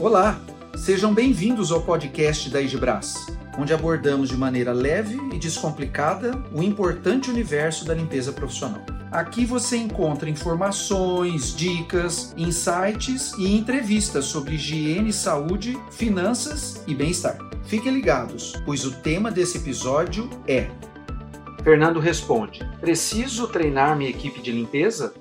Olá, sejam bem-vindos ao podcast da Igibras, onde abordamos de maneira leve e descomplicada o importante universo da limpeza profissional. Aqui você encontra informações, dicas, insights e entrevistas sobre higiene, saúde, finanças e bem-estar. Fiquem ligados, pois o tema desse episódio é Fernando responde: Preciso treinar minha equipe de limpeza?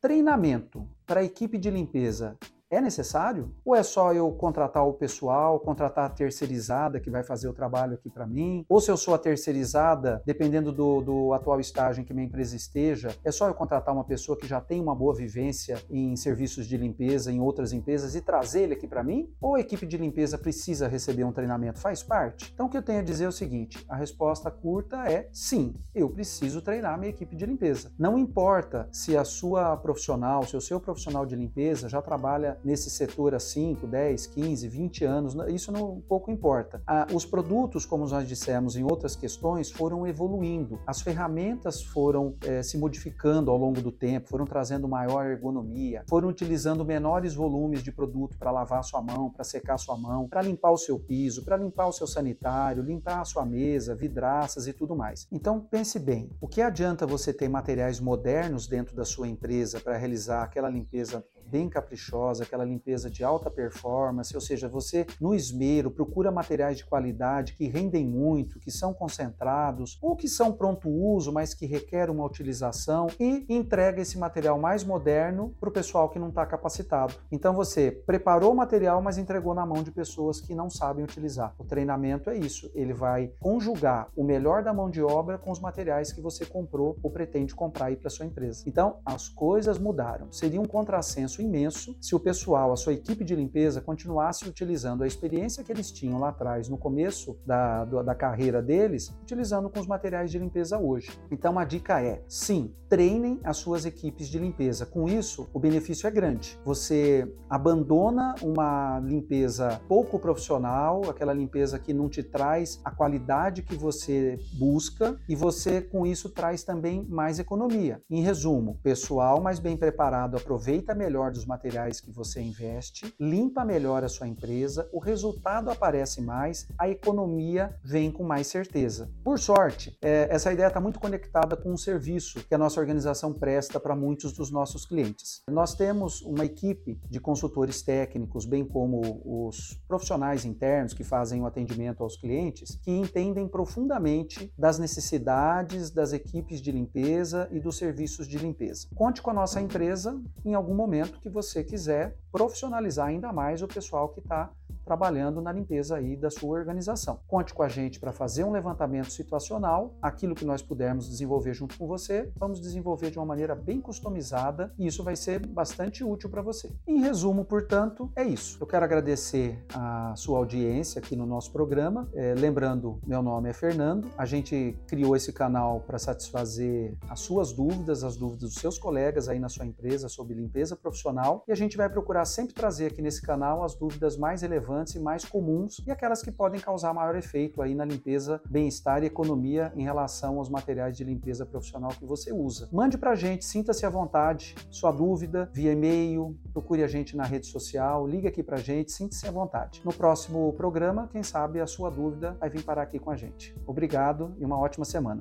Treinamento para a equipe de limpeza é necessário? Ou é só eu contratar o pessoal, contratar a terceirizada que vai fazer o trabalho aqui para mim? Ou se eu sou a terceirizada, dependendo do, do, atual estágio em que minha empresa esteja, é só eu contratar uma pessoa que já tem uma boa vivência em serviços de limpeza em outras empresas e trazer ele aqui para mim? Ou a equipe de limpeza precisa receber um treinamento? Faz parte? Então o que eu tenho a dizer é o seguinte: a resposta curta é sim, eu preciso treinar minha equipe de limpeza. Não importa se a sua profissional, se o seu profissional de limpeza já trabalha nesse setor há 5, 10, 15, 20 anos, isso não pouco importa. Os produtos, como nós dissemos em outras questões, foram evoluindo, as ferramentas foram eh, se modificando ao longo do tempo, foram trazendo maior ergonomia, foram utilizando menores volumes de produto para lavar sua mão, para secar sua mão, para limpar o seu piso, para limpar o seu sanitário, limpar a sua mesa, vidraças e tudo mais. Então pense bem, o que adianta você ter materiais modernos dentro da sua empresa para realizar aquela limpeza bem caprichosa, aquela limpeza de alta performance, ou seja, você no esmero procura materiais de qualidade que rendem muito, que são concentrados ou que são pronto uso, mas que requer uma utilização e entrega esse material mais moderno para o pessoal que não está capacitado. Então você preparou o material, mas entregou na mão de pessoas que não sabem utilizar. O treinamento é isso, ele vai conjugar o melhor da mão de obra com os materiais que você comprou ou pretende comprar aí para sua empresa. Então as coisas mudaram. Seria um contrassenso imenso se o pessoal, a sua equipe de limpeza, continuasse utilizando a experiência que eles tinham lá atrás, no começo da, da carreira deles, utilizando com os materiais de limpeza hoje. Então a dica é: sim, treinem as suas equipes de limpeza. Com isso, o benefício é grande. Você abandona uma limpeza pouco profissional, aquela limpeza que não te traz a qualidade que você busca, e você com isso traz também mais economia. Em resumo, pessoal mais bem preparado aproveita melhor dos materiais que você investe, limpa melhor a sua empresa, o resultado aparece mais, a economia vem com mais certeza. Por sorte, é, essa ideia está muito conectada com um serviço que a nossa organização presta para muitos dos nossos clientes. Nós temos uma equipe de consultores técnicos, bem como os profissionais internos que fazem o atendimento aos clientes, que entendem profundamente das necessidades das equipes de limpeza e dos serviços de limpeza. Conte com a nossa empresa em algum momento que você quiser profissionalizar ainda mais o pessoal que está trabalhando na limpeza aí da sua organização. Conte com a gente para fazer um levantamento situacional, aquilo que nós pudermos desenvolver junto com você, vamos desenvolver de uma maneira bem customizada e isso vai ser bastante útil para você. Em resumo, portanto, é isso. Eu quero agradecer a sua audiência aqui no nosso programa. É, lembrando, meu nome é Fernando. A gente criou esse canal para satisfazer as suas dúvidas, as dúvidas dos seus colegas aí na sua empresa sobre limpeza profissional e a gente vai procurar sempre trazer aqui nesse canal as dúvidas mais relevantes relevantes e mais comuns e aquelas que podem causar maior efeito aí na limpeza, bem-estar e economia em relação aos materiais de limpeza profissional que você usa. Mande para a gente, sinta-se à vontade, sua dúvida via e-mail, procure a gente na rede social, ligue aqui para a gente, sinta-se à vontade. No próximo programa, quem sabe a sua dúvida vai vir parar aqui com a gente. Obrigado e uma ótima semana.